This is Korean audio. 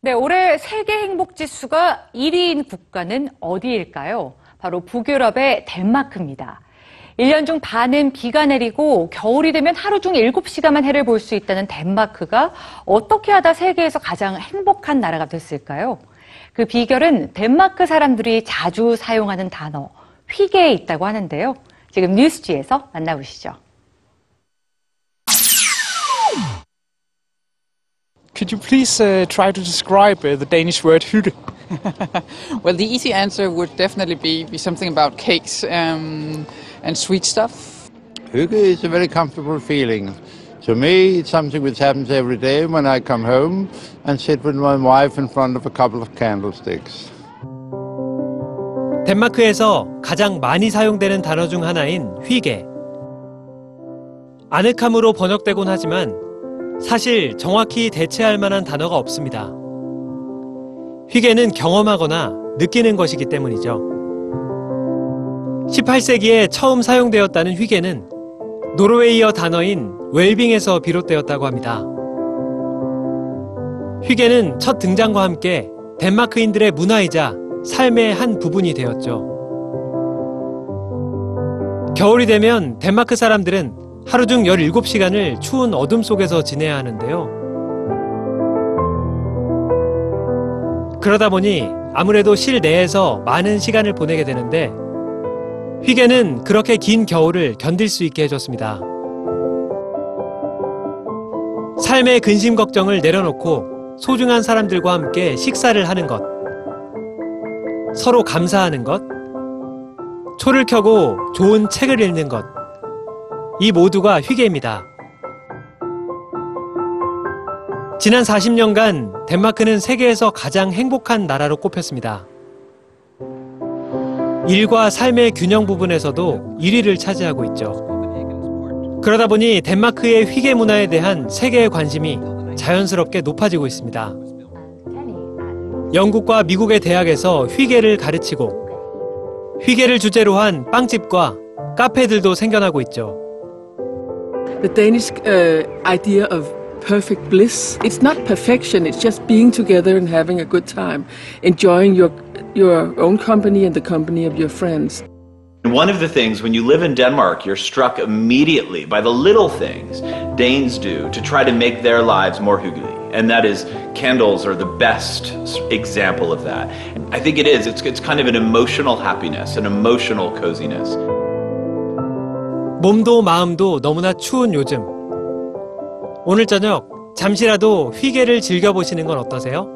네, 올해 세계 행복 지수가 1위인 국가는 어디일까요? 바로 북유럽의 덴마크입니다. 1년 중 반은 비가 내리고 겨울이 되면 하루 중 7시간만 해를 볼 수 있다는 덴마크가 어떻게 하다 세계에서 가장 행복한 나라가 됐을까요? 그 비결은 덴마크 사람들이 자주 사용하는 단어 휘게에 있다고 하는데요. 지금 뉴스지에서 만나보시죠. Could you please uh, try to describe uh, the Danish word hygge? Well, the easy answer would definitely be, be something about cakes um, and sweet stuff. Hygge is a very comfortable feeling. To me, it's something which happens every day when I come home and sit with my wife in front of a couple of candlesticks. 덴마크에서 가장 많이 사용되는 단어 중 하나인 휘게. 아늑함으로 번역되곤 하지만 사실 정확히 대체할 만한 단어가 없습니다. 휘게는 경험하거나 느끼는 것이기 때문이죠. 18세기에 처음 사용되었다는 휘게는 노르웨이어 단어인 웰빙에서 비롯되었다고 합니다. 휘게는 첫 등장과 함께 덴마크인들의 문화이자 삶의 한 부분이 되었죠. 겨울이 되면 덴마크 사람들은 하루 중 17시간을 추운 어둠 속에서 지내야 하는데요. 그러다 보니 아무래도 실내에서 많은 시간을 보내게 되는데 휘게는 그렇게 긴 겨울을 견딜 수 있게 해줬습니다. 삶의 근심 걱정을 내려놓고 소중한 사람들과 함께 식사를 하는 것, 서로 감사하는 것, 초를 켜고 좋은 책을 읽는 것, 이 모두가 휘게입니다. 지난 40년간 덴마크는 세계에서 가장 행복한 나라로 꼽혔습니다. 일과 삶의 균형 부분에서도 1위를 차지하고 있죠. 그러다 보니 덴마크의 휘게 문화에 대한 세계의 관심이 자연스럽게 높아지고 있습니다. 영국과 미국의 대학에서 휘게를 가르치고 휘게를 주제로 한 빵집과 카페들도 생겨나고 있죠. The Danish uh, idea of perfect bliss. It's not perfection. It's just being together and having a good time, enjoying your your own company and the company of your friends. One of the things when you live in Denmark, you're struck immediately by the little things Danes do to try to make their lives more hyggelig. And that is, candles are the best example of that. I think it is. It's, it's kind of an emotional happiness, an emotional coziness. 몸도 마음도 너무나 추운 요즘. 오늘 저녁 잠시라도 휘게를 즐겨보시는 건 어떠세요?